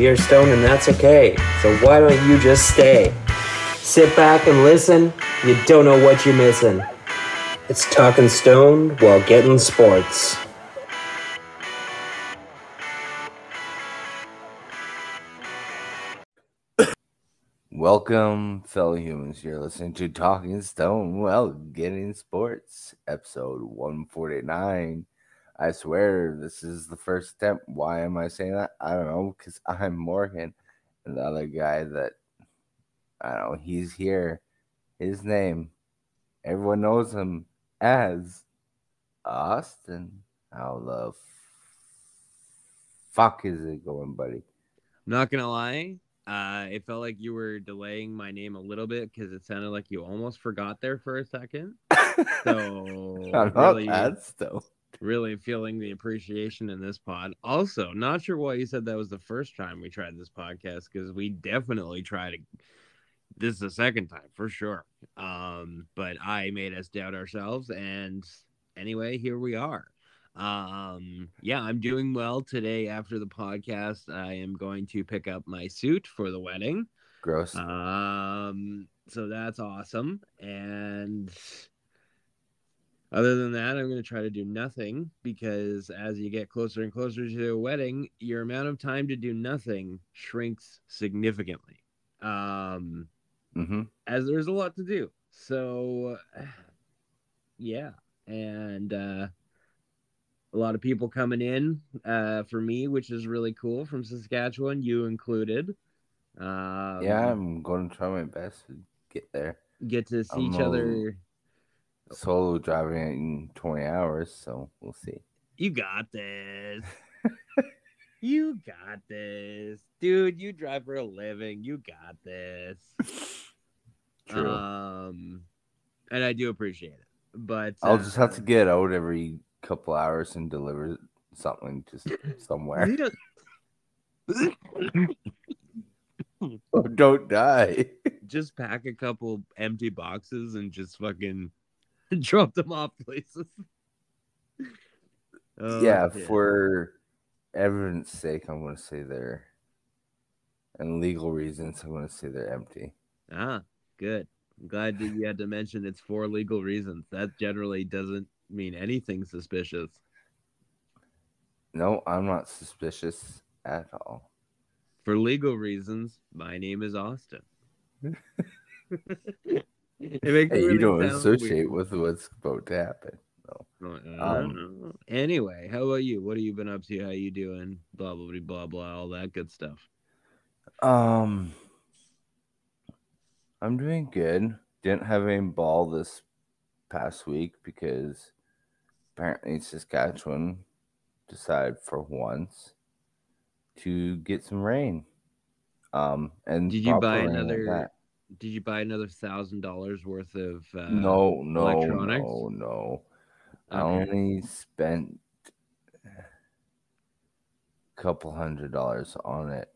Are and that's okay. So why don't you just stay? Sit back and listen. You don't know what you're missing. It's talking Stone while getting sports. Welcome, fellow humans. You're listening to Talking Stone while Getting Sports, episode 149. I swear this is the first attempt. Why am I saying that? I don't know, because I'm Morgan, and the other guy that I don't know, he's here. His name, everyone knows him as Austin. How the fuck is it going, buddy? I'm not gonna lie. Uh, it felt like you were delaying my name a little bit because it sounded like you almost forgot there for a second. So I'm not really, bad still. Really feeling the appreciation in this pod. Also, not sure why you said that was the first time we tried this podcast because we definitely tried it. This is the second time for sure. Um, but I made us doubt ourselves, and anyway, here we are. Um, yeah, I'm doing well today. After the podcast, I am going to pick up my suit for the wedding. Gross. Um, so that's awesome. And other than that, I'm going to try to do nothing because as you get closer and closer to a wedding, your amount of time to do nothing shrinks significantly. Um, mm-hmm. as there's a lot to do. So, yeah. And, uh, a lot of people coming in uh, for me, which is really cool from Saskatchewan, you included. Um, yeah, I'm going to try my best to get there. get to see I'm each a- other. Solo driving in 20 hours, so we'll see. You got this. you got this, dude. You drive for a living. You got this. True. Um, and I do appreciate it, but I'll uh, just have to get out every couple hours and deliver something just somewhere. don't- Oh, don't die. just pack a couple empty boxes and just fucking drop them off places. Oh, yeah, yeah. for evidence sake, I'm going to say they're, and legal reasons, I'm going to say they're empty. Ah, good. I'm glad that you had to mention it's for legal reasons. That generally doesn't mean anything suspicious. No, I'm not suspicious at all. For legal reasons, my name is Austin. it makes Hey, it you don't sound associate with what's about to happen. No. Um, anyway, how about you? What have you been up to? How you doing? Blah blah blah blah blah. All that good stuff. Um, I'm doing good. Didn't have any ball this past week because apparently Saskatchewan decided for once to get some rain. Um, and Did you buy proper rain at another? that. Did you buy another thousand dollars worth of? Uh, no, no, electronics? no, no. I only spent a couple hundred dollars on it.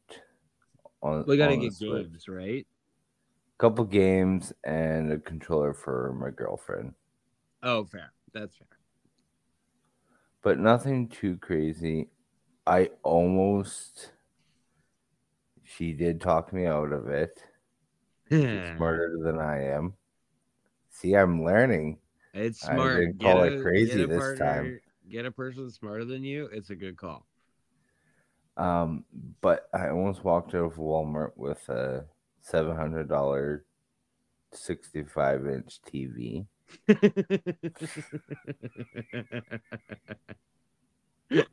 On We gotta on get games, right? a couple games and a controller for my girlfriend, Oh, fair. That's fair. but nothing too crazy. I almost, she did talk me out of it. She's smarter than I am. See, I'm learning. It's I smart. didn't call it a- crazy a this time. Get a person smarter than you. It's a good call. Um, but I almost walked out of Walmart with a seven hundred dollar, sixty five inch TV.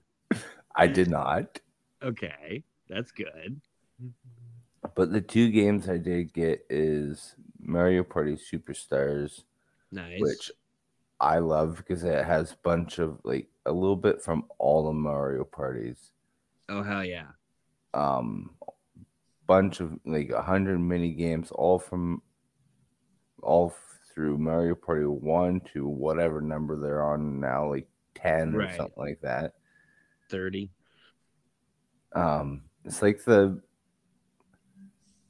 I did not. okay, that's good. But the two games I did get is Mario Party Superstars, Nice. which I love because it has a bunch of like a little bit from all the Mario parties. oh hell yeah. Um bunch of like a hundred mini games, all from all through Mario Party one to whatever number they're on now, like ten or something like that. Thirty. Um it's like the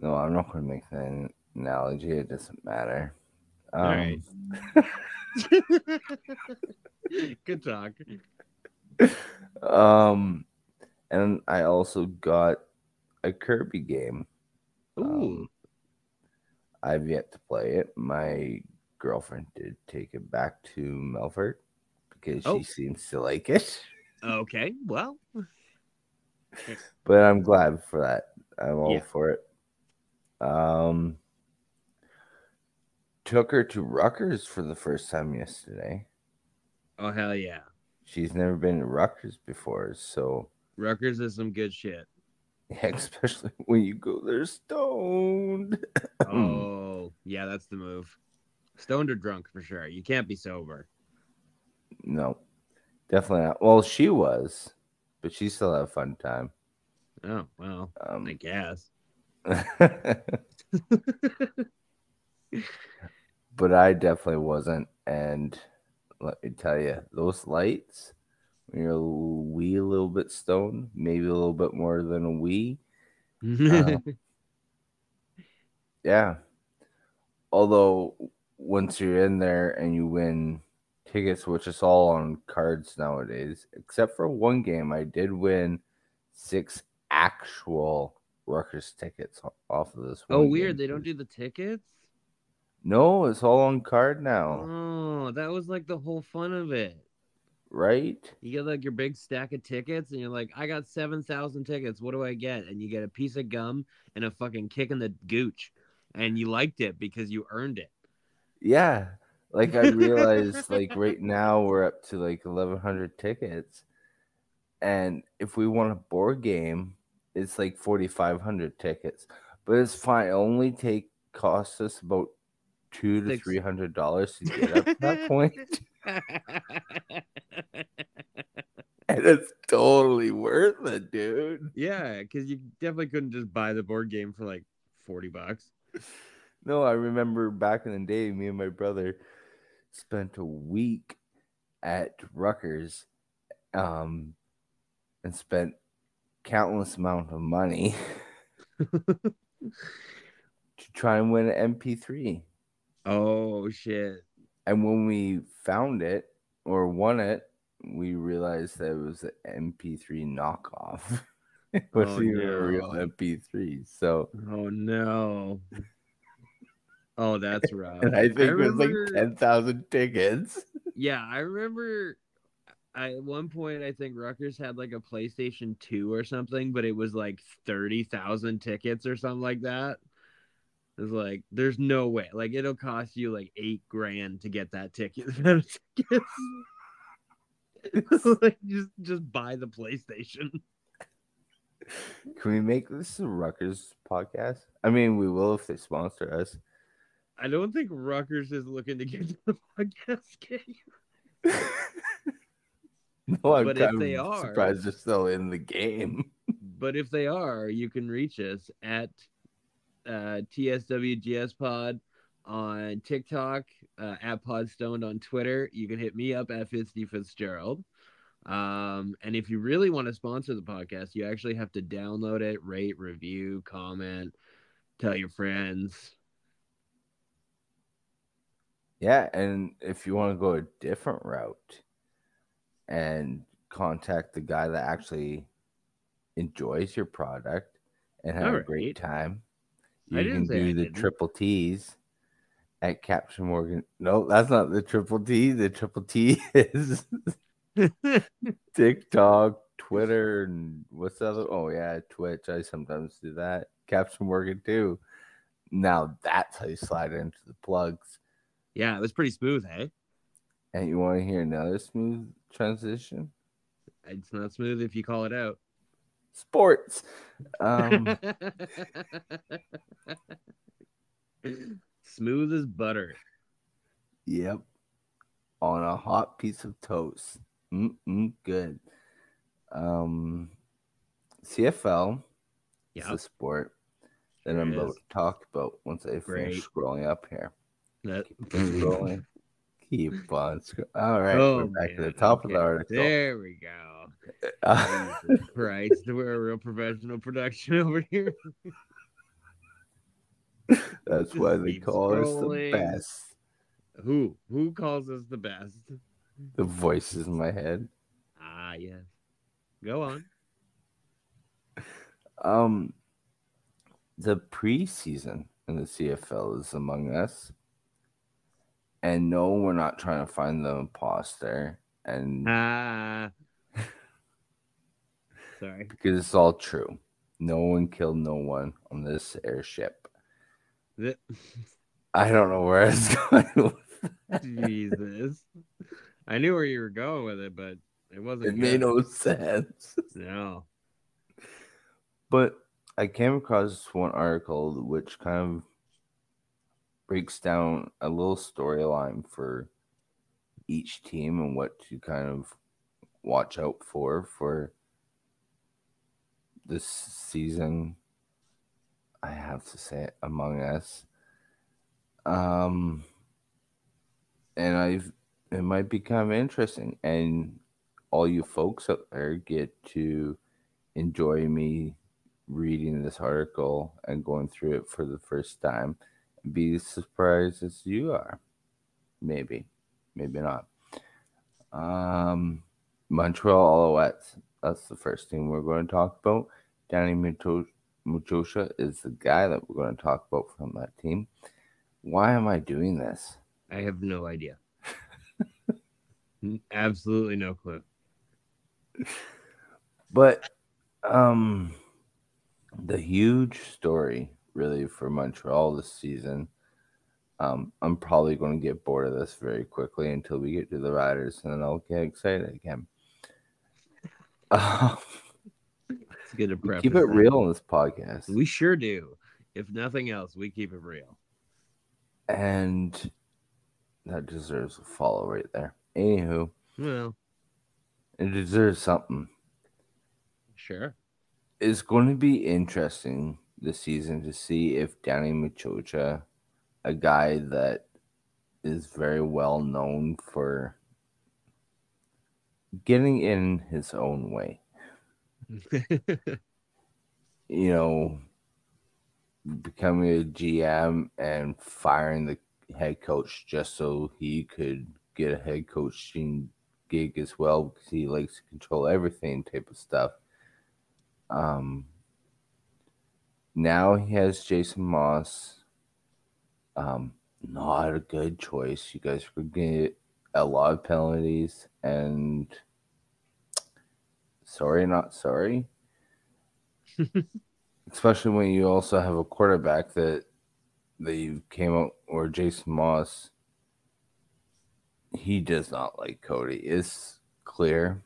no, I'm not gonna make that analogy, it doesn't matter. Um, All right. good talk. Um, and I also got a Kirby game. Ooh, Um, I've yet to play it. My girlfriend did take it back to Melfort because Oh. she seems to like it. okay. Well, But I'm glad for that. I'm all Yeah. for it. Um, took her to Rutgers for the first time yesterday. oh hell yeah. She's never been to Rutgers before, so Rutgers is some good shit. Yeah, especially when you go there stoned. Oh yeah, that's the move. Stoned or drunk for sure. You can't be sober. No, definitely not. Well, she was, but she still had a fun time. Oh well, I Um, guess. but I definitely wasn't. And let me tell you, those lights, when you're a wee little bit stoned, maybe a little bit more than a wee. Uh, yeah. Although once you're in there and you win tickets, which is all on cards nowadays, except for one game, I did win six actual Rutgers tickets off of this. Oh, weird. They don't do the tickets. No, it's all on card now, Oh, that was like the whole fun of it. right? You get like your big stack of tickets, and you're like, I got 7,000 tickets. What do I get? And you get a piece of gum and a fucking kick in the gooch. And you liked it because you earned it. Yeah. Like I realized like right now we're up to like 1100 tickets. And if we want a board game, it's like 4500 tickets. But it's fine. It only take costs us about 2 to Six. 300 dollars to get up to that point. And it's totally worth it, dude. yeah, because you definitely couldn't just buy the board game for like 40 bucks. No, I remember back in the day, me and my brother spent a week at Rutgers, um, and spent countless amount of money to try and win an MP3. Oh, shit. And when we found it or won it, we realized that it was an MP3 knockoff. it oh, wasn't Oh, even a real. MP3. So, Oh, no. Oh, that's rough. and I think it was like 10,000 tickets. Yeah, I remember I, at one point I think Rutgers had like a PlayStation 2 or something, but it was like 30,000 tickets or something like that. It's like there's no way. Like it'll cost you like 8 grand to get that ticket. like just just buy the PlayStation. Can we make this a Rutgers podcast? I mean, we will if they sponsor us. I don't think Rutgers is looking to get to the podcast game. no, I'm But if they of are- surprised they're still in the game. But if they are, you can reach us at uh, TSWGS Pod on TikTok, uh, at Podstoned on Twitter. You can hit me up at Fitzy Fitzgerald. Um, and if you really want to sponsor the podcast, you actually have to download it, rate, review, comment, tell your friends. Yeah, and if you want to go a different route and contact the guy that actually enjoys your product and have a great time, I you didn't can I do the didn't. triple T's at Captain Morgan. No, that's not the triple T. The triple T is TikTok, Twitter, and what's the other? Oh yeah, Twitch. I sometimes do that. Captain Morgan too. Now that's how you slide into the plugs. yeah, it was pretty smooth, hey? And you want to hear another smooth transition? It's not smooth if you call it out. Sports. Um, smooth as butter. yep. On a hot piece of toast. Mm-mm, good. Um, CFL is Yeah, the sport that Sure I'm about is. to talk about once I finish Great. scrolling up here. that. Scrolling. Keep on scrolling. All right, Oh, we're back to the man, top of the article. There we go. Jesus Christ, we're a real professional production over here. That's why they call us the best. Who who calls us the best? The voices in my head. Ah, yes. Go on. Um, the preseason in the CFL is among us. And no, we're not trying to find the imposter. And Ah. Sorry. because it's all true. No one killed no one on this airship. Th- I don't know where it's going. Jesus. I knew where you were going with it, but it wasn't. It made good. no sense. No. But I came across one article which kind of breaks down a little storyline for each team and what to kind of watch out for for this season. I have to say it, Among Us. Um and I've it might be kind of interesting and all you folks out there get to enjoy me reading this article and going through it for the first time be as surprised as you are. Maybe, maybe not. Um, Montreal Alouettes. That's the first thing we're going to talk about. Danny Muto- Muchosha is the guy that we're going to talk about from that team. Why am I doing this? I have no idea. Absolutely no clue. But um the huge story really for Montreal this season. Um, I'm probably going to get bored of this very quickly until we get to the riders, and then I'll get excited again. Um, good to keep it real on this podcast, We sure do. If nothing else, we keep it real. and that deserves a follow right there. Anywho, Well, it deserves something. sure. It's going to be interesting this season to see if Danny Maciocia, a guy that is very well known for getting in his own way, you know, becoming a GM and firing the head coach just so he could get a head coaching gig as well because he likes to control everything type of stuff. Um, now he has Jason Maas. Um, not a good choice. You guys gonna get a lot of penalties, and sorry, not sorry. Especially when you also have a quarterback that that you came out or Jason Maas. He does not like Cody. It's clear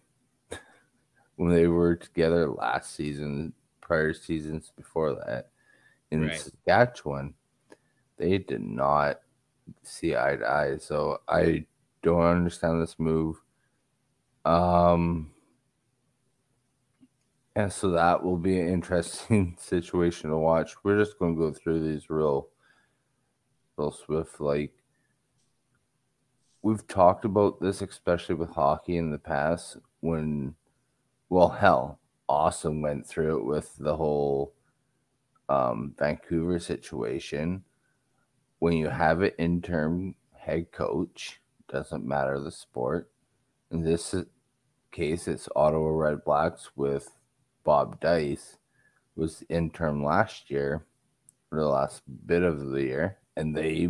when they were together last season, prior seasons before that in Right. Saskatchewan, they did not see eye to eye. So I don't understand this move. Um, and so that will be an interesting situation to watch. We're just going to go through these real, real swift. Like we've talked about this, especially with hockey in the past. When, well, hell, Austin went through it with the whole um, Vancouver situation. When you have an interim head coach, doesn't matter the sport. In this case, it's Ottawa Red Blacks with Bob Dyce was interim last year, for the last bit of the year, and they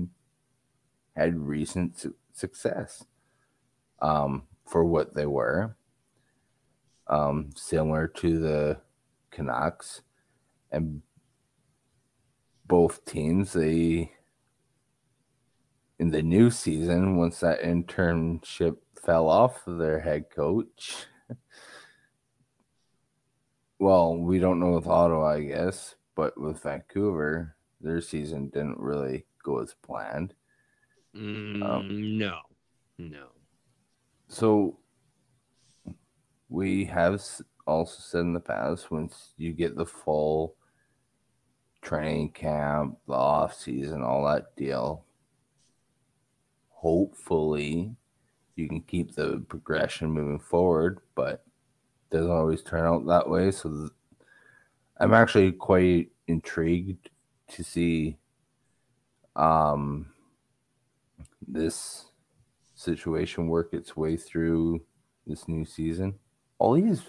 had recent su- success um, for what they were. Um, similar to the Canucks, and both teams they in the new season once that internship fell off of their head coach well we don't know with ottawa i guess but with vancouver their season didn't really go as planned Mm, no, no. so we have also said in the past once you get the full training camp the off season all that deal hopefully you can keep the progression moving forward but doesn't always turn out that way. So th- i'm actually quite intrigued to see um this situation work its way through this new season all these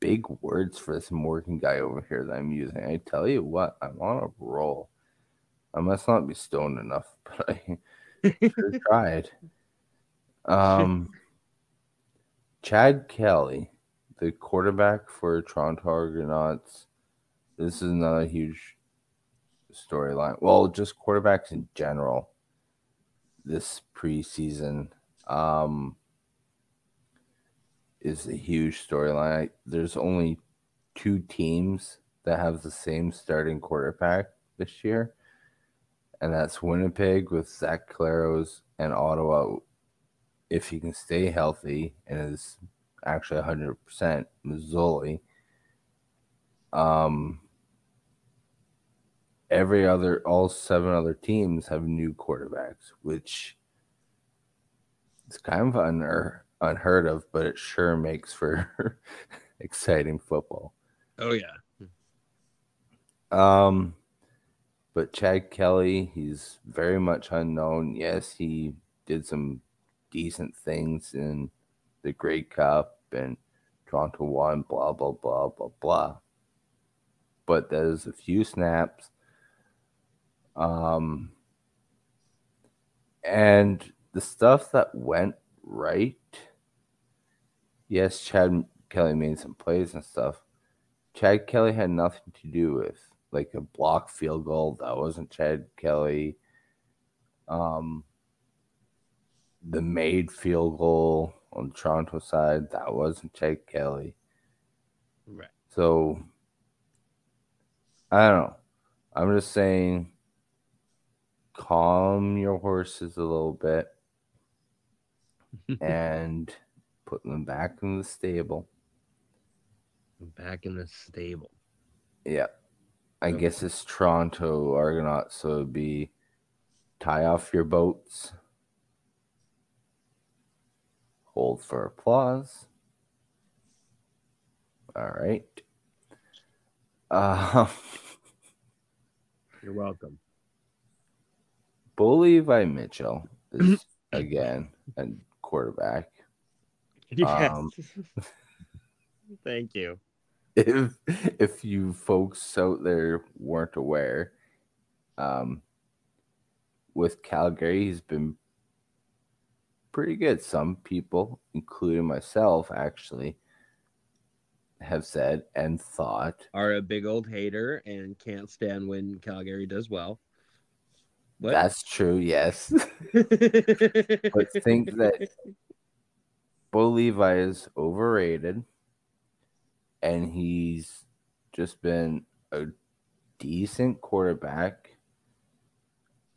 big words for this Morgan guy over here that I'm using. I tell you what, I'm on a roll. I must not be stoned enough, but I sure tried. Um, Chad Kelly, the quarterback for Toronto Argonauts. This is another huge storyline. Well, just quarterbacks in general this preseason um, is a huge storyline. There's only two teams that have the same starting quarterback this year, and that's Winnipeg with Zach Collaros and Ottawa if he can stay healthy and is actually 100% Masoli. Um, every other, all seven other teams have new quarterbacks, which is kind of unheard, unheard of, but it sure makes for exciting football. Oh, yeah. Um, but Chad Kelly, he's very much unknown. Yes, he did some decent things in the Grey Cup and Toronto won, blah, blah, blah, blah, blah. But there's a few snaps. Um, and the stuff that went right, yes, Chad Kelly made some plays and stuff. Chad Kelly had nothing to do with like a block field goal. That wasn't Chad Kelly. Um, the made field goal on the Toronto side, that wasn't Chad Kelly. Right. So I don't know. I'm just saying calm your horses a little bit and put them back in the stable. Back in the stable. Yeah. I Okay. guess it's Toronto Argonauts, so it'd be tie off your boats, hold for applause. All right. Uh, You're welcome. Bo Levi Mitchell is again a quarterback. Yes. Um, Thank you. if if you folks out there weren't aware, um, with Calgary, he's been pretty good. Some people, including myself, actually have said and thought Are a big old hater and can't stand when Calgary does well. What? that's true. Yes, but think that Bo Levi is overrated, and he's just been a decent quarterback,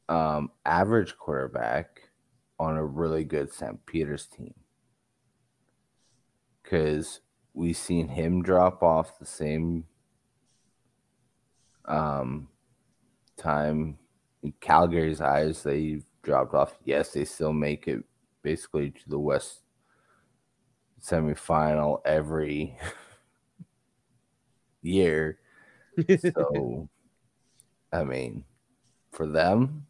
um, average quarterback on a really good Stampeders team. Because we've seen him drop off the same um, time in Calgary's eyes. They dropped off. Yes, they still make it basically to the West semifinal every year. So, I mean, for them,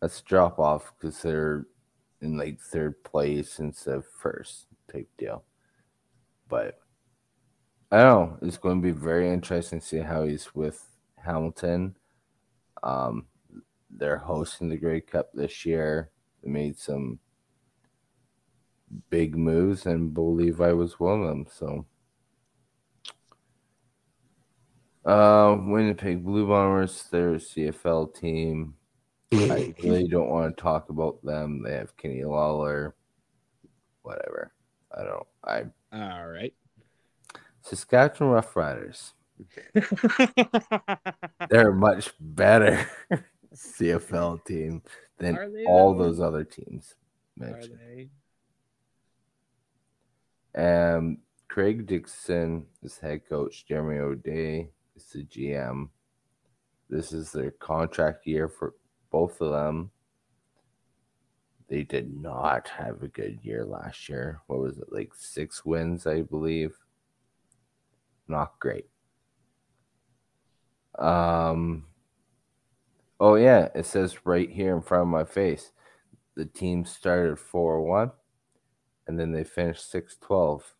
that's drop off because they're in like third place instead of first type deal. But I don't know. It's going to be very interesting to see how he's with Hamilton. Um, they're hosting the Grey Cup this year. They made some big moves, and believe I was one of them. So, uh, Winnipeg Blue Bombers, their CFL team. I really don't want to talk about them. They have Kenny Lawler, whatever. I don't. I All right. Saskatchewan Roughriders. They're a much better CFL team than all those other teams Are mentioned. Um, Craig Dickenson is head coach. Jeremy O'Day is the GM. This is their contract year for both of them. They did not have a good year last year. What was it, like six wins, I believe? Not great. Um, oh, yeah, it says right here in front of my face the team started 4 1 and then they finished 6 12.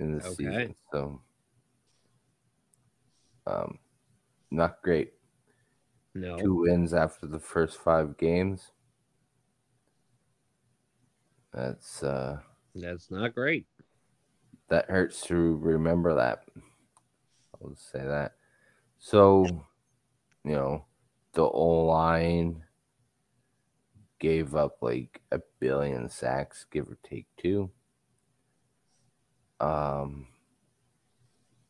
in the Okay. season. So um not great. No. Two wins after the first five games. That's uh That's not great. that hurts to remember that. I'll say that. So, you know, the O line gave up like a billion sacks, give or take two. Um,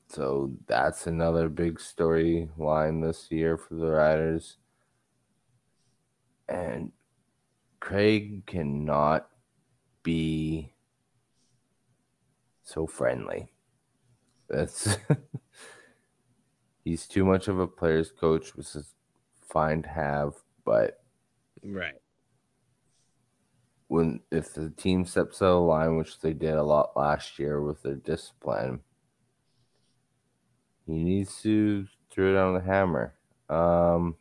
so that's another big storyline this year for the Riders. And Craig cannot be so friendly. That's he's too much of a player's coach, which is fine to have, but Right. When if the team steps out of line, which they did a lot last year with their discipline, he needs to throw down the hammer. Um,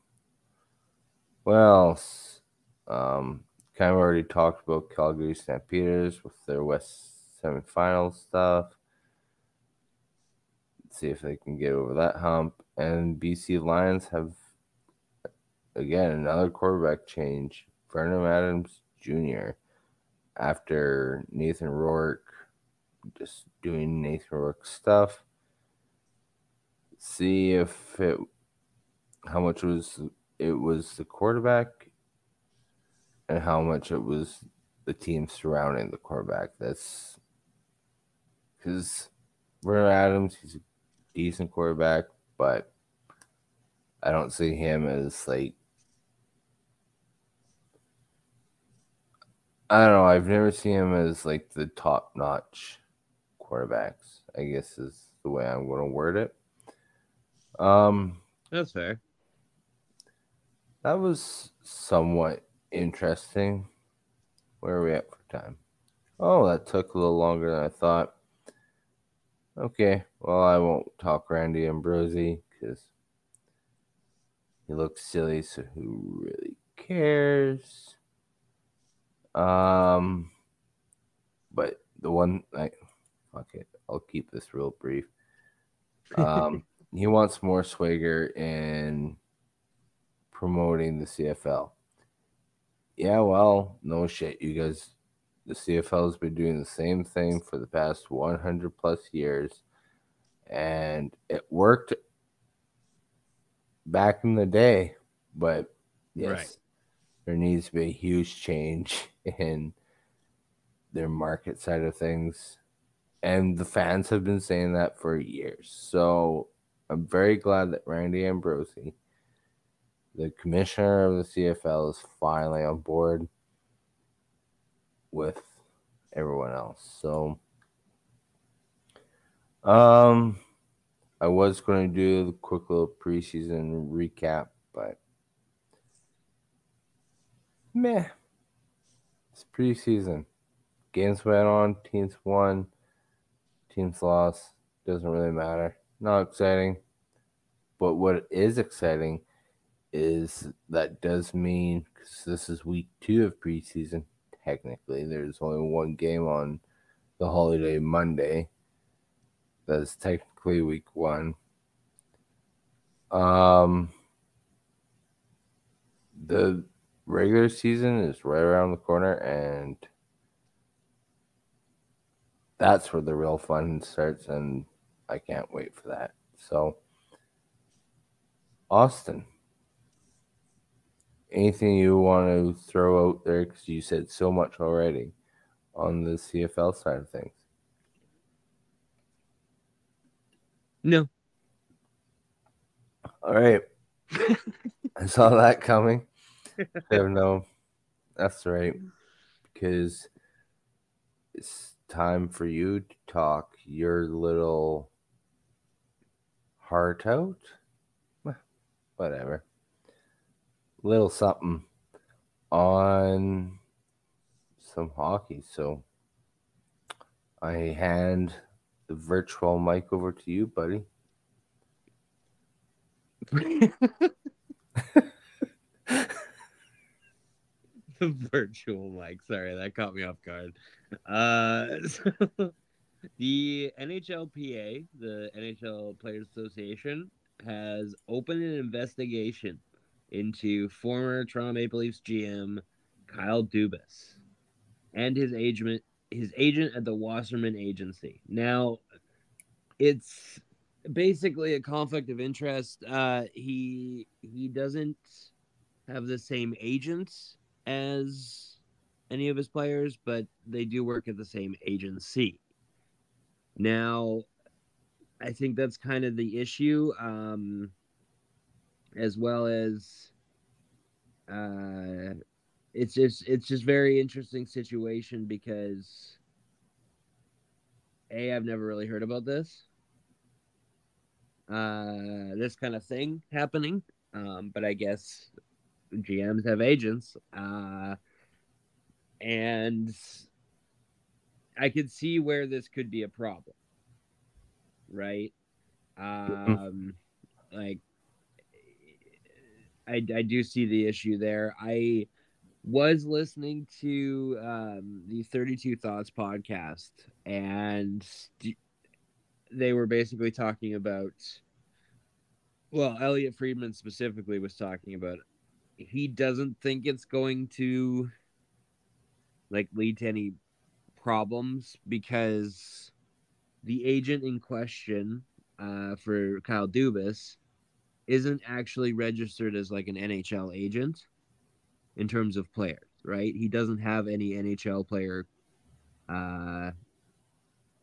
what else? Um, kind of already talked about Calgary Stampeders with their West semifinal stuff. see if they can get over that hump. And BC Lions have again another quarterback change. Vernon Adams Jr. After Nathan Rourke just doing Nathan Rourke stuff. See if it how much was it was the quarterback and how much it was the team surrounding the quarterback. That's because Vernon Adams, he's a decent quarterback, but I don't see him as like I don't know. I've never seen him as like the top notch quarterbacks. I guess is the way I'm going to word it. Um, That's fair. that was somewhat interesting. Where are we at for time? Oh, that took a little longer than I thought. Okay, well, I won't talk Randy Ambrosie because he looks silly, so who really cares? Um, but the one, I, fuck it, I'll keep this real brief. Um, he wants more swagger in promoting the CFL. Yeah, well, no shit. You guys, the CFL has been doing the same thing for the past 100 plus years, and it worked back in the day. But yes, Right. There needs to be a huge change in their market side of things. And the fans have been saying that for years. So I'm very glad that Randy Ambrosie, the commissioner of the CFL, is finally on board with everyone else. So um I was going to do the quick little preseason recap, but meh. It's preseason. Games went on, teams won, teams lost. Doesn't really matter. Not exciting. But what is exciting is that does mean because this is week two of preseason. Technically, there's only one game on the holiday Monday. That's technically week one. Um, the regular season is right around the corner, and that's where the real fun starts. And I can't wait for that. So, Austin, anything you want to throw out there? Because you said so much already on the CFL side of things. No. All right. I saw that coming. So no, that's right. Because it's time for you to talk your little heart out. Whatever. Little something on some hockey. So I hand the virtual mic over to you, buddy. virtual mic. Sorry, that caught me off guard. Uh, so, The NHLPA, the NHL Players Association, has opened an investigation into former Toronto Maple Leafs GM Kyle Dubas and his agent his agent at the Wasserman Agency. Now, it's basically a conflict of interest. Uh, he he doesn't have the same agents as any of his players, but they do work at the same agency. Now, I think that's kind of the issue, um, as well as uh, it's just it's just very interesting situation because a I've never really heard about this uh this kind of thing happening um but I guess GMs have agents uh and I could see where this could be a problem right um like I, I do see the issue there. I was listening to um, the 32 Thoughts podcast, and they were basically talking about, well, Elliotte Friedman specifically was talking about he doesn't think it's going to like lead to any problems because the agent in question uh, for Kyle Dubas isn't actually registered as like an NHL agent in terms of players, right? He doesn't have any NHL player uh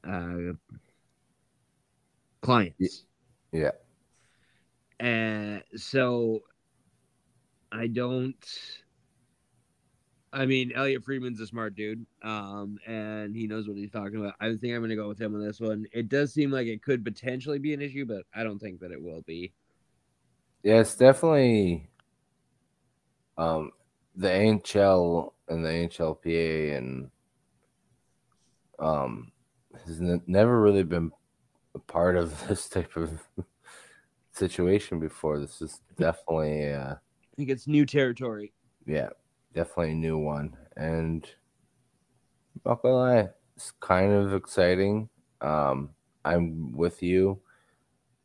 uh clients. Yeah. And so I don't I mean, Elliotte Friedman's a smart dude, um, and he knows what he's talking about. I think I'm going to go with him on this one. It does seem like it could potentially be an issue, but I don't think that it will be. Yeah, it's definitely um, the NHL and the NHLPA and um, has n- never really been a part of this type of situation before. This is definitely, uh, think it's new territory. Yeah, definitely a new one, and not gonna lie, it's kind of exciting. Um, I'm with you.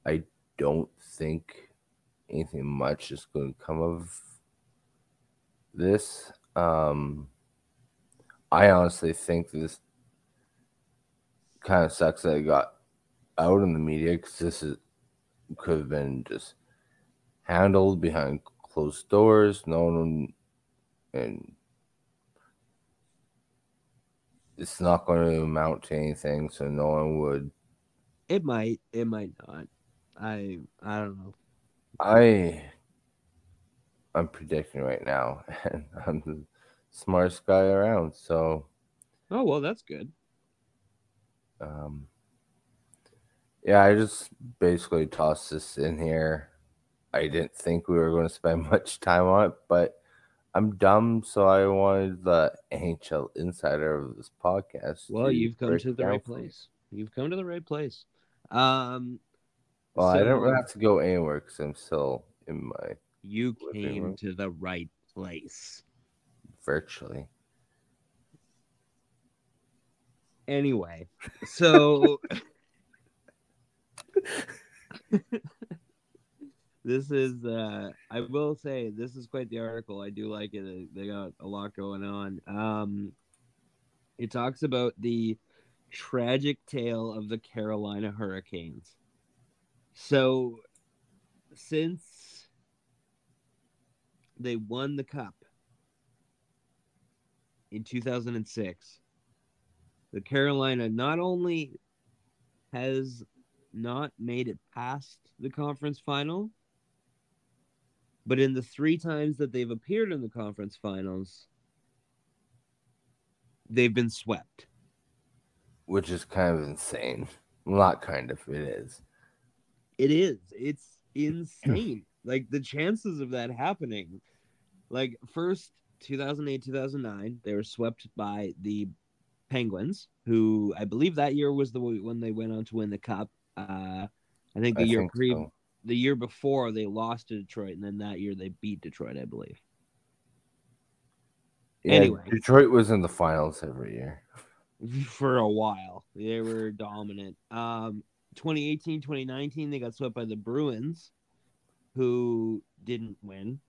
I don't think anything much is going to come of this. Um, I honestly think this kind of sucks that it got out in the media because this is, could have been just handled behind closed doors. No one, and it's not going to amount to anything, so no one would. It might. It might not. I. I don't know. I I'm predicting right now, and I'm the smartest guy around. So, oh well, that's good. Um, yeah, I just basically tossed this in here. I didn't think we were going to spend much time on it, but I'm dumb, so I wanted the NHL insider of this podcast. Well, you've come to the right place. You've come to the right place. Um, well, so, I don't really have to go anywhere because I'm still in my you came to the right place. Virtually. Anyway, so this is uh I will say this is quite the article. I do like it. They got a lot going on. Um it talks about the tragic tale of the Carolina Hurricanes. So since they won the cup in 2006. The Carolina not only has not made it past the conference final, but in the three times that they've appeared in the conference finals, they've been swept. Which is kind of insane. Not kind of, it is. It is. It's insane. Like the chances of that happening, like first 2008 2009 they were swept by the Penguins, who I believe that year was the one they went on to win the cup. Uh, I think the I year think pre so. The year before they lost to Detroit, and then that year they beat Detroit, I believe. Yeah, anyway, Detroit was in the finals every year. for a while. They were dominant. Um, 2018, 2019, they got swept by the Bruins, who didn't win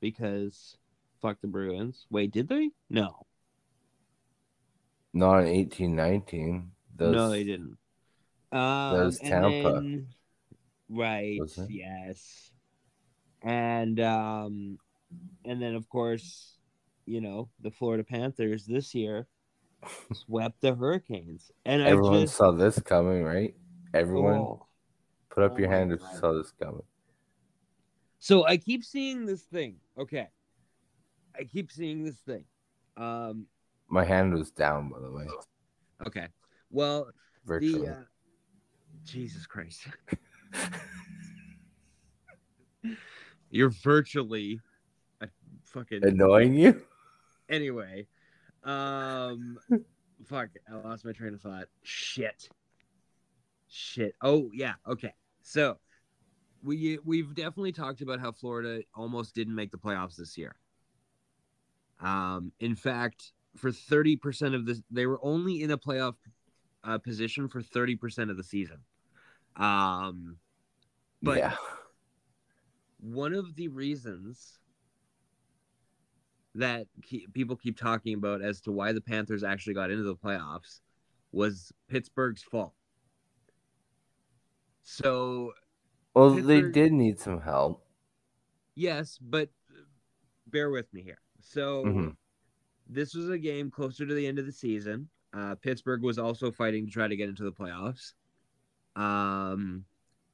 because fuck the Bruins. Wait, did they? No. Not in eighteen nineteen. Those, no, they didn't. Um, Tampa. then- right. Yes. And um, and then of course, you know, the Florida Panthers this year swept the Hurricanes, and I Everyone just saw this coming, right? Everyone, oh. put up oh your hand if you saw this coming. So I keep seeing this thing. Okay. I keep seeing this thing. Um, My hand was down, by the way, okay. Well, virtually. the uh, Jesus Christ. You're virtually a fucking Annoying you? anyway. Um fuck, I lost my train of thought. Shit. Shit. Oh yeah, okay. So we we've definitely talked about how Florida almost didn't make the playoffs this year. Um in fact, for 30% of this they were only in a playoff uh, position for 30% of the season. Um But- yeah. one of the reasons that ke- people keep talking about as to why the Panthers actually got into the playoffs was Pittsburgh's fault. So, Well, they did need some help. yes, but bear with me here. So, Mhm. this was a game closer to the end of the season. Uh, Pittsburgh was also fighting to try to get into the playoffs. Um,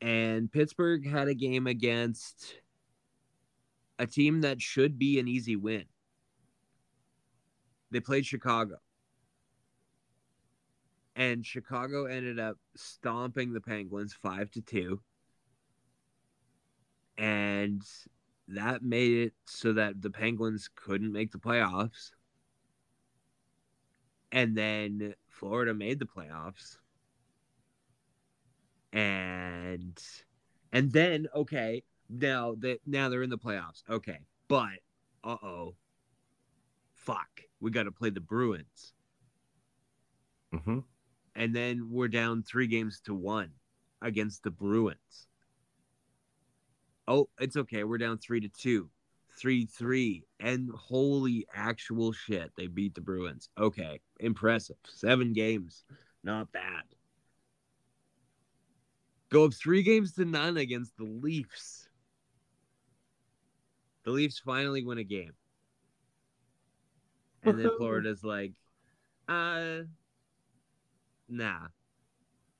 and Pittsburgh had a game against a team that should be an easy win. They played Chicago. And Chicago ended up stomping the Penguins 5 to 2. And that made it so that the Penguins couldn't make the playoffs. And then Florida made the playoffs. And and then okay, now that now they're in the playoffs. Okay. But uh-oh. Fuck. We got to play the Bruins. hmm And then we're down 3 games to 1 against the Bruins. Oh, it's okay. We're down 3 to 2. 3 3. And holy actual shit, they beat the Bruins. Okay. Impressive. Seven games. Not bad. Go up three games to none against the Leafs. The Leafs finally win a game. And then Florida's like, uh, nah.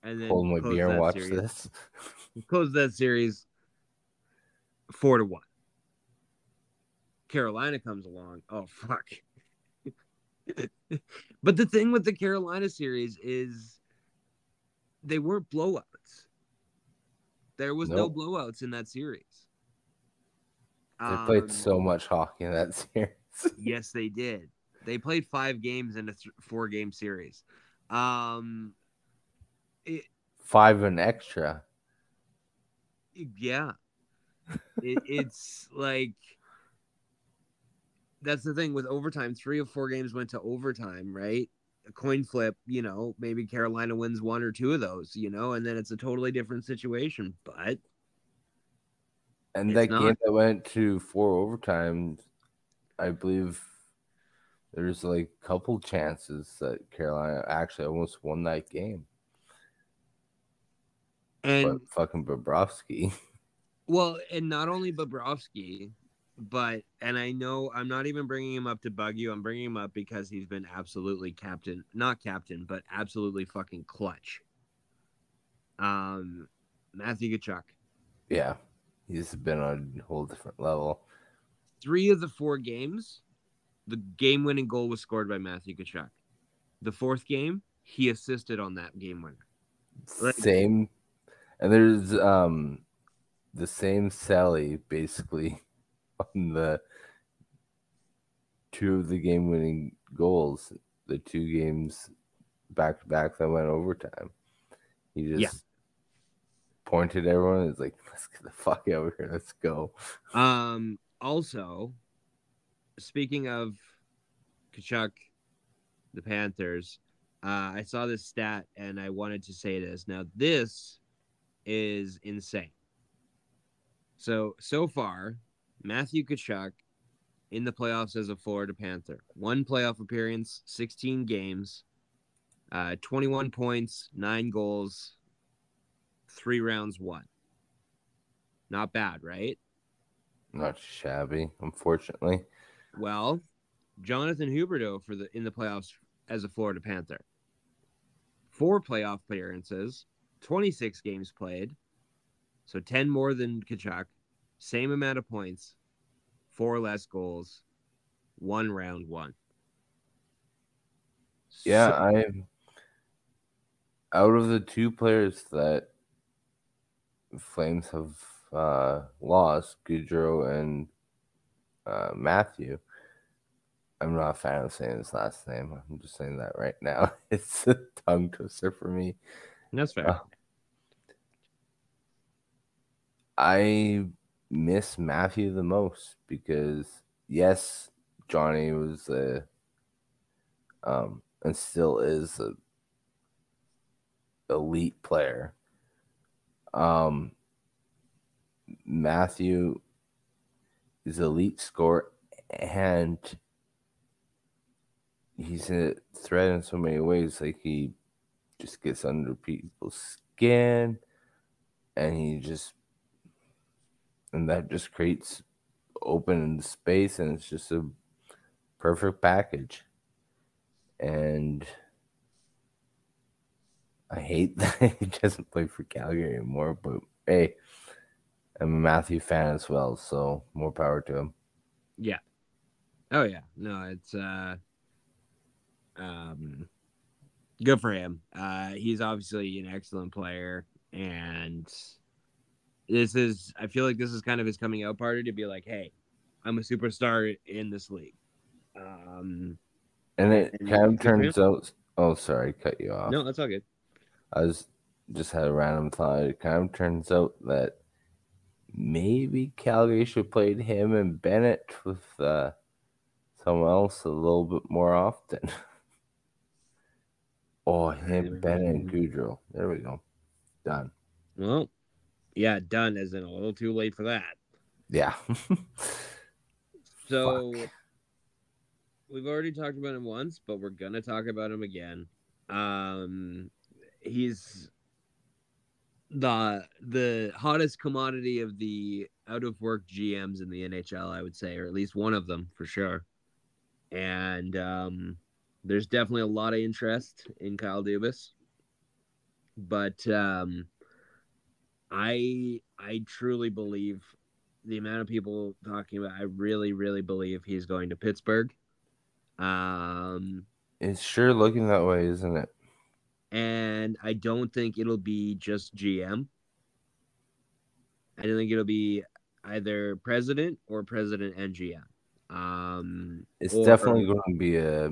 And then Hold my beer and watch series- this. Close that series four to one. Carolina comes along. Oh fuck. but the thing with the Carolina series is they weren't blowouts. There was Nope. no blowouts in that series. They played Um, so much hockey in that series. Yes, they did. They played five games in a th- four game series. Um, Five and extra. yeah, it, it's like that's the thing with overtime. Three of four games went to overtime, right? A coin flip, you know, maybe Carolina wins one or two of those, you know, and then it's a totally different situation. But And that not. game that went to four overtimes, I believe there's like a couple chances that Carolina actually almost won that game. and but fucking Bobrovsky. Well, and not only Bobrovsky, but and I know I'm not even bringing him up to bug you. I'm bringing him up because he's been absolutely captain, not captain, but absolutely fucking clutch. Um, Matthew Tkachuk. yeah. He's been on a whole different level. Three of the four games, the game-winning goal was scored by Matthew Tkachuk. The fourth game, he assisted on that game winner. Like- Same and there's um the same Sally basically on the two of the game winning goals, the two games back to back that went overtime. He just Yeah. pointed everyone. It's like, let's get the fuck out of here. Let's go. Um, also, speaking of Tkachuk, the Panthers, Uh, I saw this stat and I wanted to say this. Now, this is insane. So, so far, Matthew Tkachuk in the playoffs as a Florida Panther. One playoff appearance, 16 games, uh, 21 points, nine goals, three rounds won. Not bad, right? Not shabby, unfortunately. Well, Jonathan Huberdeau for the in the playoffs as a Florida Panther. Four playoff appearances, 26 games played, so 10 more than Tkachuk, same amount of points, four less goals, one round one. Yeah, So- I out of the two players that Flames have uh, lost, Gaudreau and uh, Matthew. I'm not a fan of saying his last name. I'm just saying that right now. It's a tongue twister for me. that's fair. Uh, I miss Matthew the most because yes, Johnny was a um and still is a elite player. Um Matthew is elite score and he's a threat in so many ways. Like he just gets under people's skin and he just and that just creates open space and it's just a perfect package and i hate that he doesn't play for calgary anymore but hey i'm a matthew fan as well so more power to him Yeah. Oh yeah. No, it's uh um good for him. Uh he's obviously an excellent player and this is I feel like this is kind of his coming out party to be like, hey, I'm a superstar in this league. Um and it And kind of him. turns out oh sorry cut you off no, that's all good. I was just had a random thought. It kind of turns out that maybe Calgary should play him and Bennett with uh, someone else a little bit more often. oh, him, Bennett, and Gaudreau. There we go. Done. Well, yeah, done as in a little too late for that. Yeah. So Fuck. we've already talked about him once, but we're gonna talk about him again. Um, he's the the hottest commodity of the out of work GMs in the NHL, I would say, or at least one of them for sure. And um, there's definitely a lot of interest in Kyle Dubas, but um, I I truly believe the amount of people talking about. I really really believe he's going to Pittsburgh. Um, it's sure looking that way, isn't it? and I don't think it'll be just GM. I don't think it'll be either president or president and GM. Um, It's or- definitely going to be a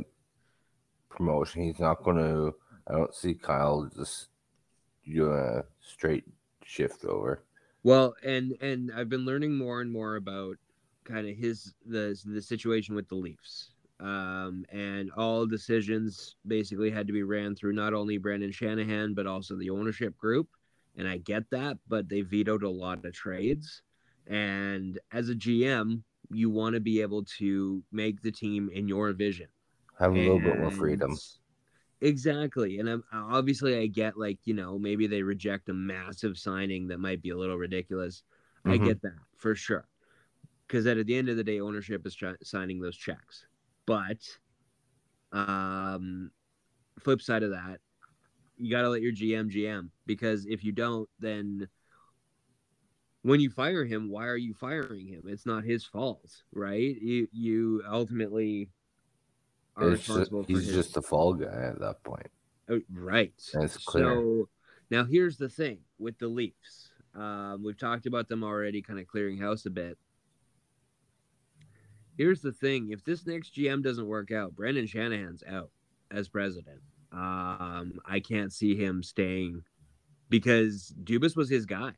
promotion. He's not going to. I don't see Kyle just doing a straight shift over. Well, and and I've been learning more and more about kind of his the the situation with the Leafs. Um, and all decisions basically had to be ran through not only Brendan Shanahan but also the ownership group. And I get that, but they vetoed a lot of trades. And as a GM, you want to be able to make the team in your vision. Have a little bit more freedom. Exactly. And I'm, obviously, I get like, you know, maybe they reject a massive signing that might be a little ridiculous. I Mhm. get that for sure. Because at the end of the day, ownership is try- signing those checks. But, um, flip side of that, you got to let your GM GM because if you don't, then when you fire him, why are you firing him? It's not his fault, right? You you ultimately are It's just, responsible for he's just a fall guy at that point. Oh, right. That's clear. So now here's the thing with the Leafs. Um, we've talked about them already, kind of clearing house a bit. Here's the thing: if this next GM doesn't work out, Brendan Shanahan's out as president. Um, I can't see him staying because Dubas was his guy.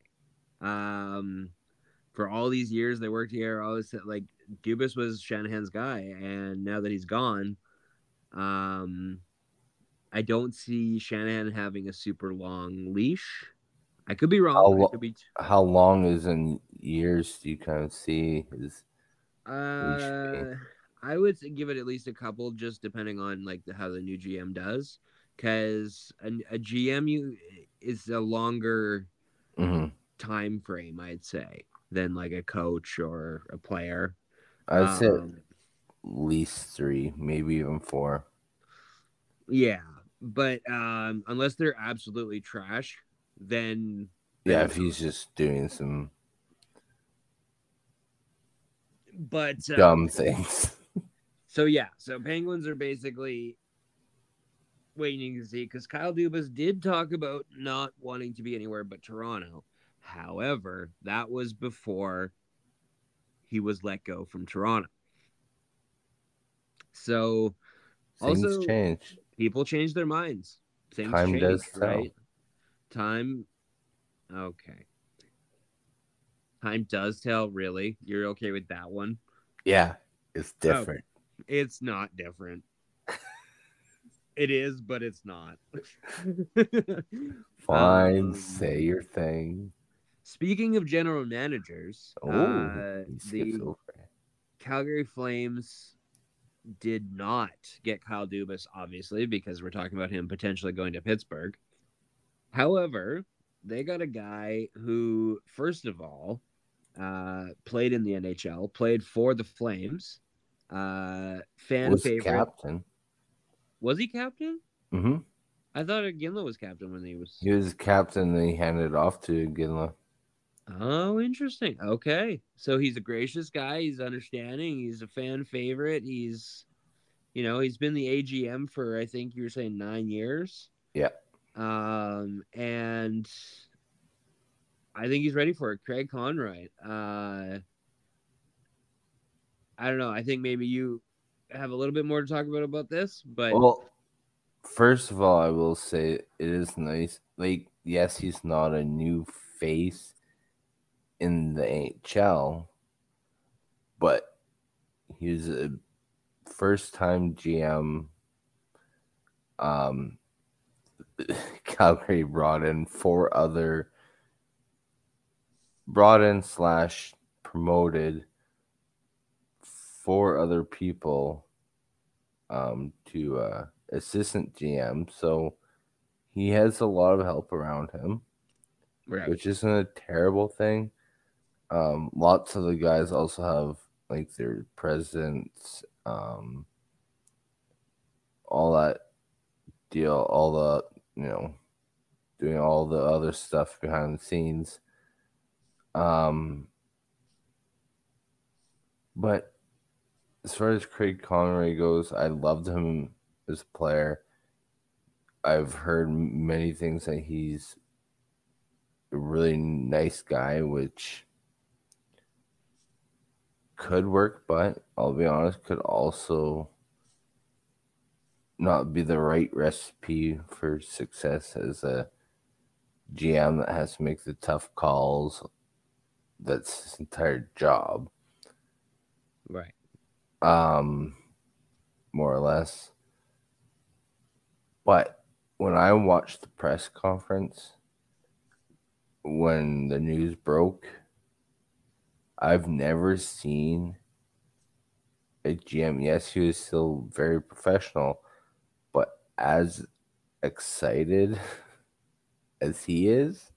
Um, for all these years they worked here, all this like Dubas was Shanahan's guy, and now that he's gone, um, I don't see Shanahan having a super long leash. I could be How wrong. lo- could be. How long is in years do you kind of see his Uh, I would give it at least a couple, just depending on like the, how the new GM does, because a, a GM you is a longer Mhm. time frame, I'd say, than like a coach or a player. I'd say Um, least three, maybe even four. yeah, but um, unless they're absolutely trash, then Yeah, if he's just doing some but uh, dumb things. So yeah, so Penguins are basically waiting to see because Kyle Dubas did talk about not wanting to be anywhere but Toronto. However, that was before he was let go from Toronto. So Things Also- change. people change their minds. Things Time change, does tell. right? Time. Okay. Time does tell. Really, you're okay with that one? Yeah, it's Oh. different. It's not different. it is, but it's not. Fine, Um, say your thing. Speaking of general managers, Oh, uh, the. Calgary Flames did not get Kyle Dubas, obviously, because we're talking about him potentially going to Pittsburgh. However, they got a guy who, first of all, uh, played in the NHL, played for the Flames, uh, fan Was favorite. captain. Was he captain? Mm-hmm. I thought Iginla was captain when he was. He was captain. Then he handed it off to Iginla. Oh, interesting. Okay. So he's a gracious guy. He's understanding. He's a fan favorite. He's, you know, he's been the AGM for, I think you were saying nine years. Yeah. Um, and I think he's ready for it. Craig Conroy. Uh, I don't know. I think maybe you have a little bit more to talk about about this, but Well, first of all, I will say it is nice. Like, yes, he's not a new face in the NHL, but he's a first time GM. Um, Calgary brought in four other, brought in slash promoted four other people um, to uh, assistant GM. So he has a lot of help around him, right. which isn't a terrible thing. Um, lots of the guys also have like their presidents, um, all that deal, all the you know, doing all the other stuff behind the scenes. Um, but as far as Craig Conroy goes, I loved him as a player. I've heard many things that he's a really nice guy, which could work, but I'll be honest, could also not be the right recipe for success as a GM that has to make the tough calls. That's his entire job Right. um, more or less. But when I watched the press conference, when the news broke, I've never seen a GM. Yes, he was still very professional, but as excited as he is,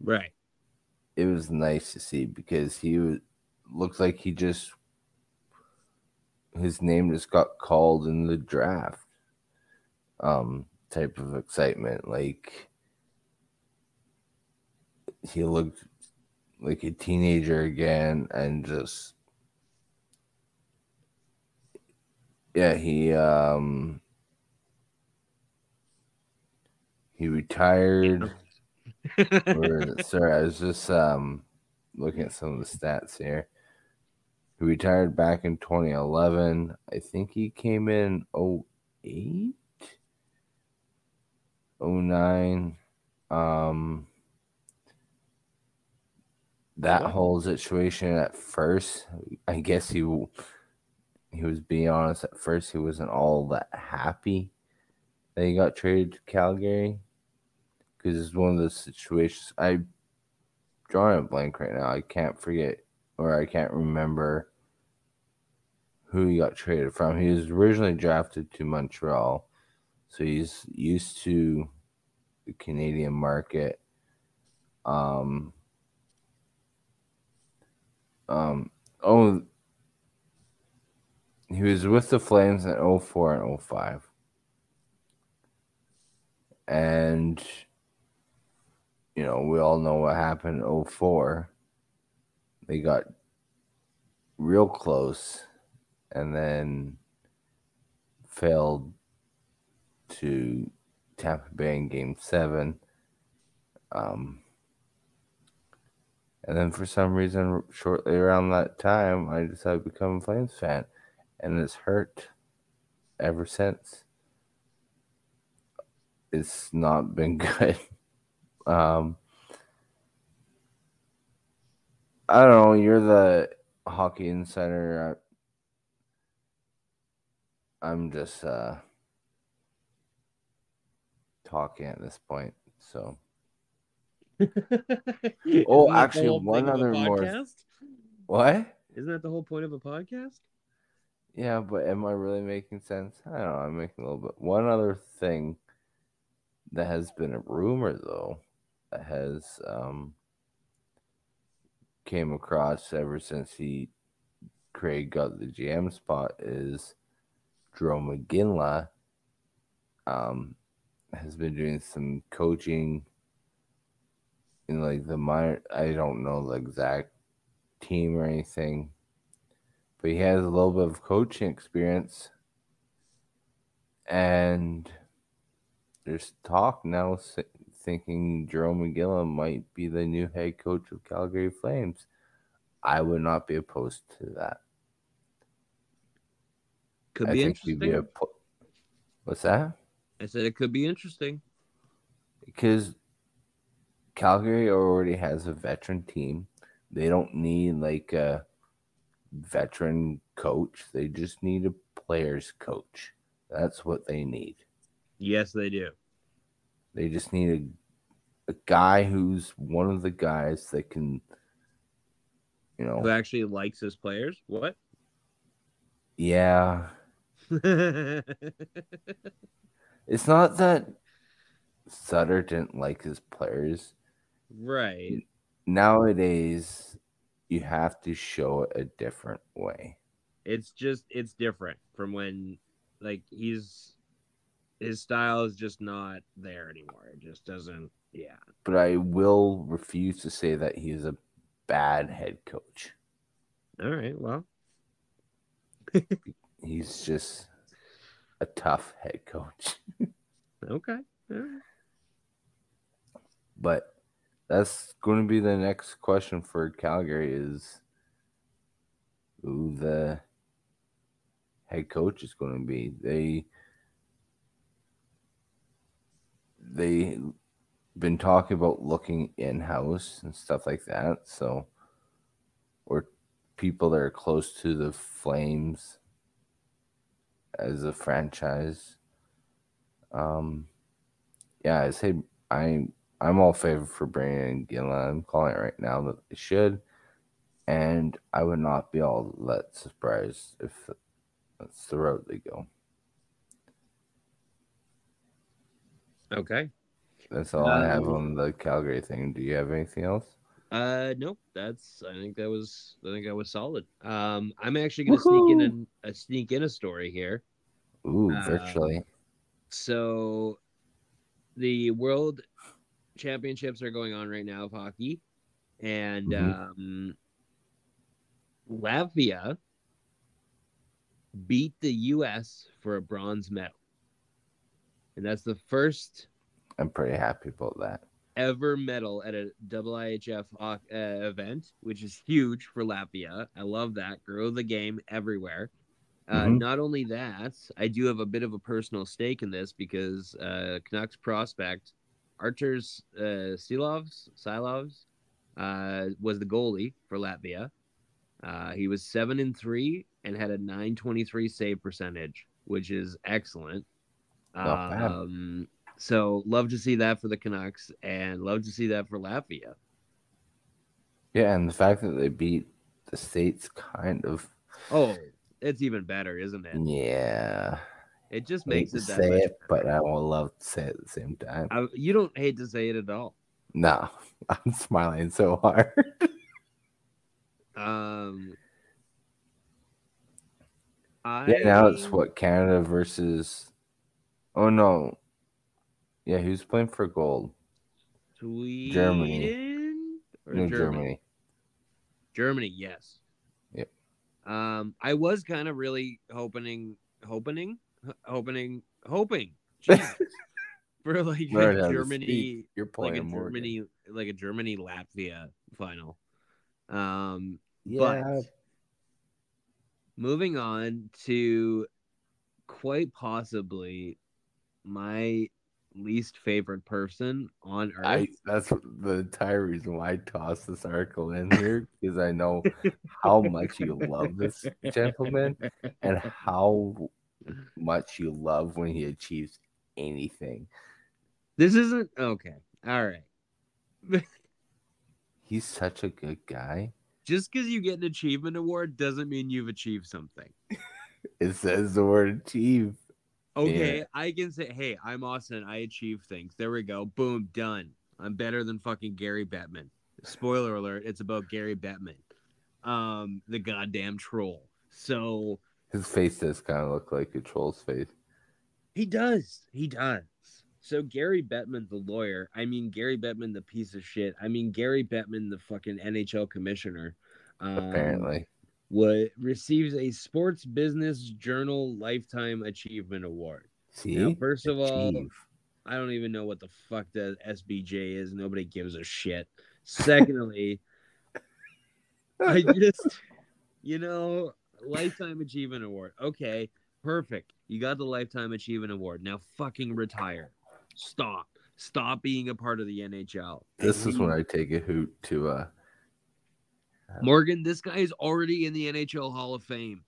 Right. it was nice to see because he was, looked like he just his name just got called in the draft um type of excitement like he looked like a teenager again and just yeah he um he retired or, sorry, I was just um looking at some of the stats here. He retired back in 2011. I think he came in 08, 09. Um, that whole situation at first, I guess he he was being honest. At first, he wasn't all that happy that he got traded to Calgary? Because it's one of those situations. I drawing a blank right now. I can't forget or I can't remember who he got traded from. He was originally drafted to Montreal, so he's used to the Canadian market. Um, um, oh, he was with the Flames in 04 and 05. And, you know, we all know what happened in 04. They got real close and then failed to Tampa Bay in game seven. Um, and then for some reason, shortly around that time, I decided to become a Flames fan. And it's hurt ever since. It's not been good. Um, I don't know. You're the hockey insider. I, I'm just uh, talking at this point. So. oh, actually, one other more. What? Isn't that the whole point of a podcast? Yeah, but am I really making sense? I don't know. I'm making a little bit. One other thing that has been a rumor, though, that has um, came across ever since he Craig got the GM spot is Jarome Iginla um, has been doing some coaching in like the minor. I don't know the exact team or anything, but he has a little bit of coaching experience, and there's talk now thinking Jarome Iginla might be the new head coach of Calgary Flames. I would not be opposed to that. Could I be interesting. Be a, what's that? I said it could be interesting. Because Calgary already has a veteran team. They don't need like a veteran coach. They just need a players coach. That's what they need. Yes, they do. They just need a, a guy who's one of the guys that can, you know, who actually likes his players. What? Yeah. it's not that Sutter didn't like his players. Right. Nowadays, you have to show it a different way. It's just it's different from when like he's his style is just not there anymore. It just doesn't. Yeah. But I will refuse to say that he's a bad head coach. All right. Well, he's just a tough head coach. okay. But that's going to be the next question for Calgary is who the head coach is going to be. They they been talking about looking in house and stuff like that. So, or people that are close to the Flames as a franchise. Um, yeah, I say I I'm all favor for bringing in Gillen. I'm calling it right now that they should, and I would not be all that surprised if that's the road they go. Okay. That's all um, I have um, on the Calgary thing. Do you have anything else? Uh, nope. That's I think that was I think that was solid. Um, I'm actually gonna Woo-hoo! sneak in a, a, sneak in a story here. Ooh, uh, virtually. So, the World Championships are going on right now of hockey, and mm-hmm. um, Latvia beat the U.S. for a bronze medal and that's the first. I'm pretty happy about that. Ever medal at a IIHF uh, event, which is huge for Latvia. I love that. Grow the game everywhere. Uh, mm-hmm. Not only that, I do have a bit of a personal stake in this because uh, Canucks prospect Arturs uh, Silovs, Silovs uh, was the goalie for Latvia. Uh, he was seven and three and had a 923 save percentage, which is excellent. Um, so love to see that for the Canucks, and love to see that for Latvia. Yeah, and the fact that they beat the states kind of Oh, it's even better, isn't it? yeah. It just makes it that say it, but. I won't love to say it at the same time. I, you don't hate to say it at all. No, I'm smiling so hard. Um, I yeah, now it's what Canada versus. Oh no, yeah, who's playing for gold? Sweden Germany. or No, Germany? Germany. Germany, yes. Yep. Um, I was kind of really hoping, hoping, hoping, hoping, Jesus, for like a Germany. You're like a playing Morgan. Germany, like a Germany Latvia final. Um, Yeah, but moving on to quite possibly my least favorite person on earth. I that's the entire reason why I tossed this article in here because I know how much you love this gentleman and how much you love when he achieves anything. This isn't okay. All right. He's such a good guy. Just because you get an achievement award doesn't mean you've achieved something. It says the word achieve. Okay, Yeah. I can say, hey, I'm Austin. I achieve things. There we go. Boom, done. I'm better than fucking Gary Bettman. Spoiler alert, it's about Gary Bettman. Um, the goddamn troll. So His face does kind of look like a troll's face. he does. He does. So Gary Bettman, the lawyer. I mean Gary Bettman, the piece of shit. I mean Gary Bettman, the fucking NHL commissioner. Um, Apparently, what receives a Sports Business Journal Lifetime Achievement Award. see. Now, first of all, I don't even know what the fuck the SBJ is. Nobody gives a shit. Secondly, I just, you know, Lifetime Achievement Award. Okay, perfect. You got the Lifetime Achievement Award. Now fucking retire. Stop. Stop being a part of the NHL. this is when I take a hoot to uh Morgan, this guy is already in the NHL Hall of Fame.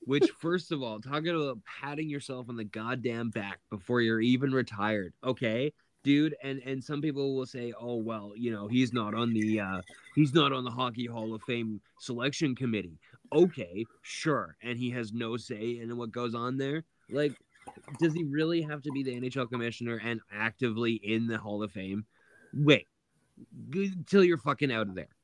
Which, first of all, talking about patting yourself on the goddamn back before you're even retired, okay, dude. And and some people will say, oh well, you know, he's not on the uh, he's not on the Hockey Hall of Fame selection committee. Okay, sure, and he has no say in what goes on there. Like, does he really have to be the NHL commissioner and actively in the Hall of Fame? Wait, g- till you're fucking out of there.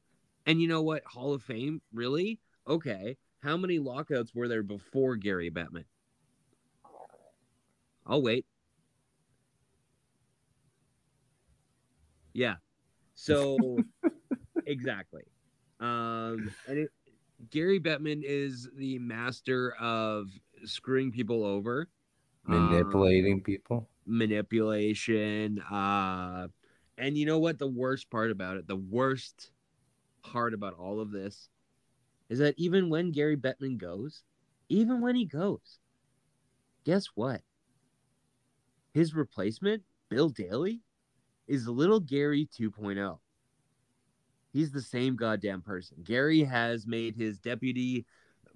And you know what? Hall of Fame, really? Okay. How many lockouts were there before Gary Bettman? I'll wait. Yeah. So exactly. Um and it, Gary Bettman is the master of screwing people over. um, manipulating people. manipulation uh and you know what the worst part about it the worst part about all of this is that even when gary bettman goes even when he goes guess what his replacement bill daly is little gary 2.0 he's the same goddamn person gary has made his deputy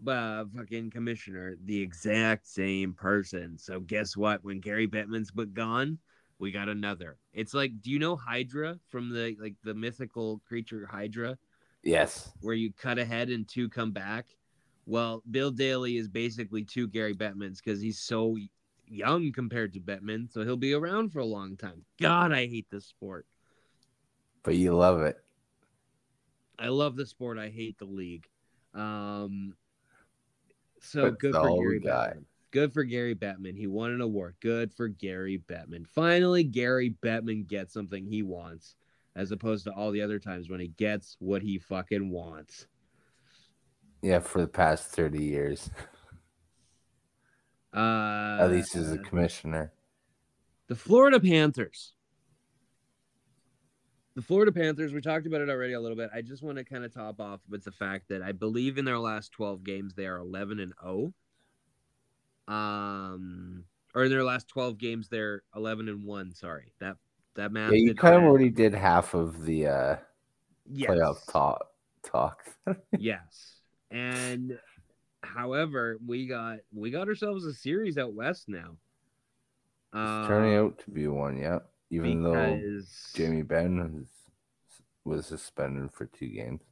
uh, fucking commissioner the exact same person. So guess what? When Gary Bettman's but gone, we got another. It's like, do you know Hydra from the like the mythical creature Hydra, Yes. where you cut ahead and two come back? Well, Bill Daly is basically two Gary Bettmans because he's so young compared to Bettman, so he'll be around for a long time. God, I hate this sport. But you love it. I love the sport. I hate the league. Um, so That's good for Gary got. Bettman. Good for Gary Bettman. He won an award. Good for Gary Bettman. Finally, Gary Bettman gets something he wants, as opposed to all the other times when he gets what he fucking wants. Yeah, for the past 30 years, Uh, at least as a commissioner. the Florida Panthers. The Florida Panthers, we talked about it already a little bit. I just want to kind of top off with the fact that I believe in their last 12 games they are 11 and 0. Um or in their last 12 games they're 11 and 1, sorry. That that math Yeah, you kind of already did half of the uh, yes. playoff talk. Talk. yes. And however, we got we got ourselves a series out west now. It's turning Um, out to be one, yeah. Even though Jamie Benn was, was suspended for two games.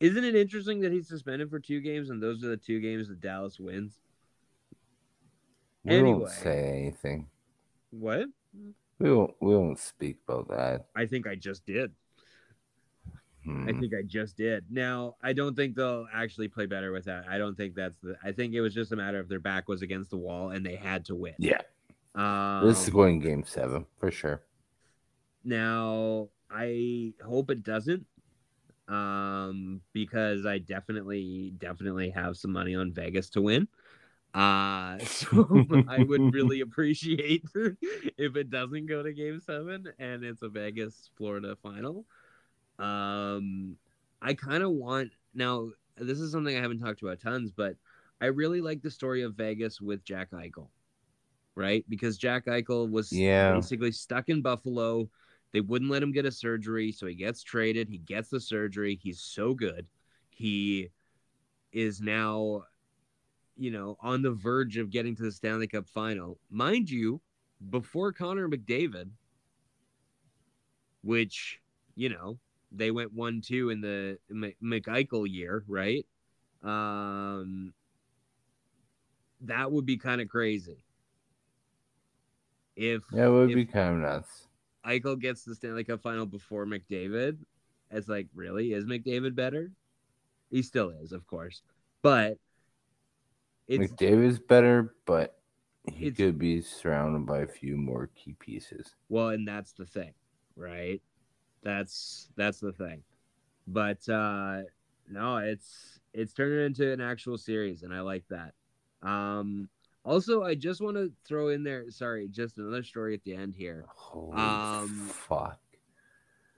Isn't it interesting that he's suspended for two games and those are the two games that Dallas wins? We Anyway. won't say anything. What? We won't. We won't speak about that. I think I just did. Hmm. I think I just did. Now, I don't think they'll actually play better with that. I don't think that's the. I think it was just a matter of their back was against the wall and they had to win. Yeah, Um, this is going game seven for sure. Now, I hope it doesn't, um, because I definitely, definitely have some money on Vegas to win. Uh, so I would really appreciate if it doesn't go to Game Seven and it's a Vegas Florida final. Um, I kind of want now. This is something I haven't talked about tons, but I really like the story of Vegas with Jack Eichel, right? Because Jack Eichel was Yeah. basically stuck in Buffalo. They wouldn't let him get a surgery, so he gets traded. He gets the surgery. He's so good. He is now, you know, on the verge of getting to the Stanley Cup final. Mind you, before Connor McDavid, which, you know, they went 1 2 in the McEichel year, right? Um, that would be kind of crazy. If Yeah, it would be kind of nuts. Eichel gets the Stanley Cup final before McDavid, it's like, really? Is McDavid better? He still is, of course. But it's McDavid's better, but he could be surrounded by a few more key pieces. well, and that's the thing, right? That's that's the thing. But uh no, it's it's turning into an actual series, and I like that. Um also I just want to throw in there, sorry, just another story at the end here. Holy Um, fuck!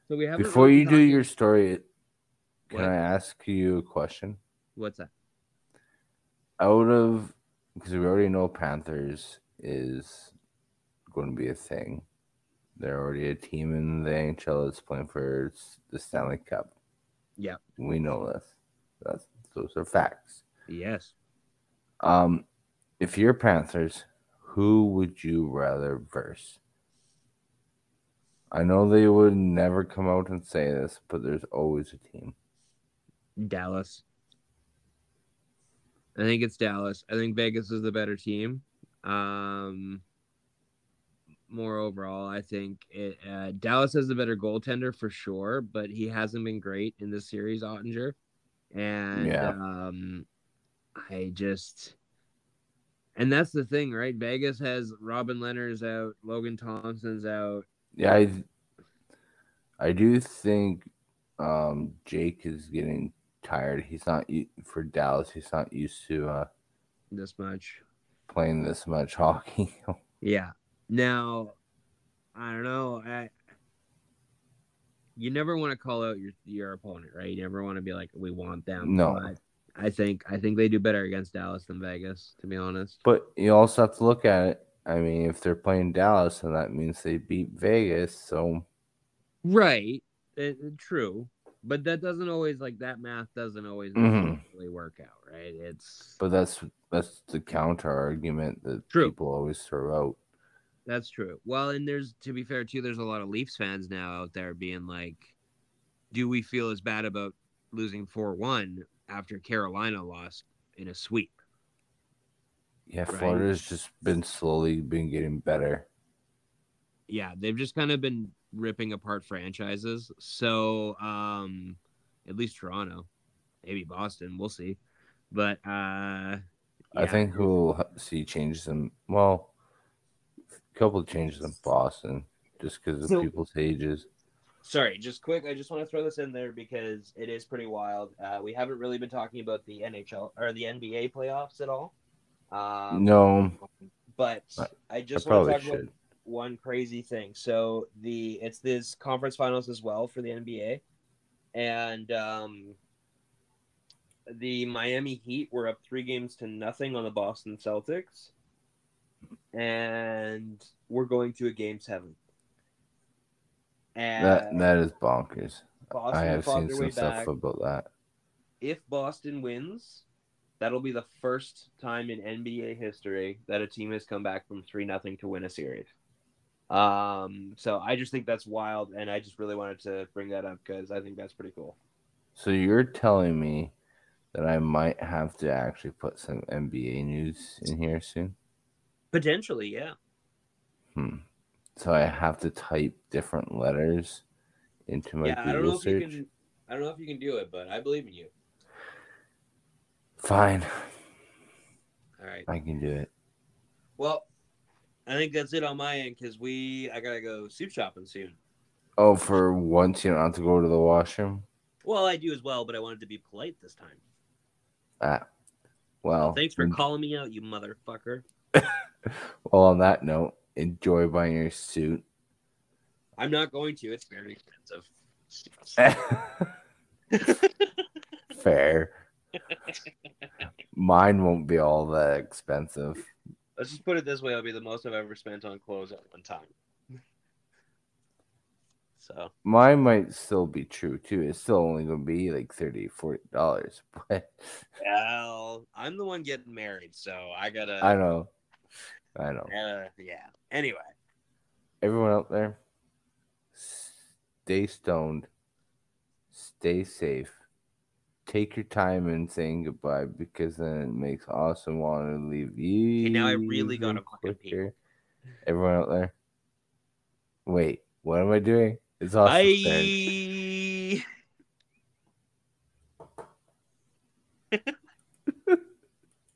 So we have Before you do your story, can What? I ask you a question? what's that? Out of because we already know Panthers is going to be a thing. They're already a team in the NHL that's playing for the Stanley Cup. Yeah. we know this. That's those are facts. Yes. Um, if you're Panthers, who would you rather verse? I know they would never come out and say this, but there's always a team. Dallas. I think it's Dallas. I think Vegas is the better team. Um, more overall, I think it, uh, Dallas has a better goaltender for sure, but he hasn't been great in this series, Oettinger. And Yeah. um, I just, and that's the thing, right? Vegas has Robin Lehner's out, Logan Thompson's out. Yeah, I, I do think um, Jake is getting tired. He's not for Dallas. He's not used to uh, This much, playing this much hockey. Yeah. Now, I don't know. I, you never want to call out your your opponent, right? You never want to be like, we want them. No. But I think I think they do better against Dallas than Vegas, to be honest. but you also have to look at it. I mean, if they're playing Dallas, then that means they beat Vegas. So Right. It, it- true. But that doesn't always like that math doesn't always Mhm. necessarily work out, right? It's But that's that's the counter argument that True. people always throw out. That's true. Well, and there's to be fair too, there's a lot of Leafs fans now out there being like, "Do we feel as bad about losing four one after Carolina lost in a sweep?" Yeah, Right. Florida's just been slowly been getting better. Yeah, they've just kind of been ripping apart franchises. So, um, at least Toronto, maybe Boston, we'll see. But uh, I think we'll see changes in well, couple of changes in Boston just because of So- people's ages. Sorry, just quick. I just want to throw this in there because it is pretty wild. Uh, we haven't really been talking about the NHL or the NBA playoffs at all. Um, no, but I- I I just want to talk about one crazy thing. So the it's this conference finals as well for the NBA, and um, the Miami Heat were up three games to nothing on the Boston Celtics, and we're going to a game seven. And That that is bonkers. Boston I have seen some stuff about that. If Boston wins, That'll be the first time in NBA history that a team has come back from three nothing to win a series. Um, so I just think that's wild, and I just really wanted to bring that up because I think that's pretty cool. So you're telling me that I might have to actually put some NBA news in here soon? Potentially, yeah. Hmm. So I have to type different letters into my yeah, I don't Google know if search. you can. I don't know if you can do it, but I believe in you. Fine, All right. I can do it. Well, I think that's it on my end because we. I gotta go soup shopping soon. Oh, for once you don't have to go to the washroom. Well, I do as well, but I wanted to be polite this time. Ah, well. Thanks for calling me out, you motherfucker. Well, on that note, enjoy buying your suit. I'm not going to. It's very expensive. Fair. Mine won't be all that expensive. Let's just put it this way: it'll be the most I've ever spent on clothes at one time. So Mine might still be true too. It's still only gonna be like 30 40 dollars. But well, I'm the one getting married, so I gotta. I know. I know. Uh, yeah. Anyway, Everyone out there, stay stoned. Stay safe. Take your time in saying goodbye because then it makes Austin want to leave you. Okay, now I really gotta fucking pee. Everyone out there. Wait, what am I doing? It's turn. bye.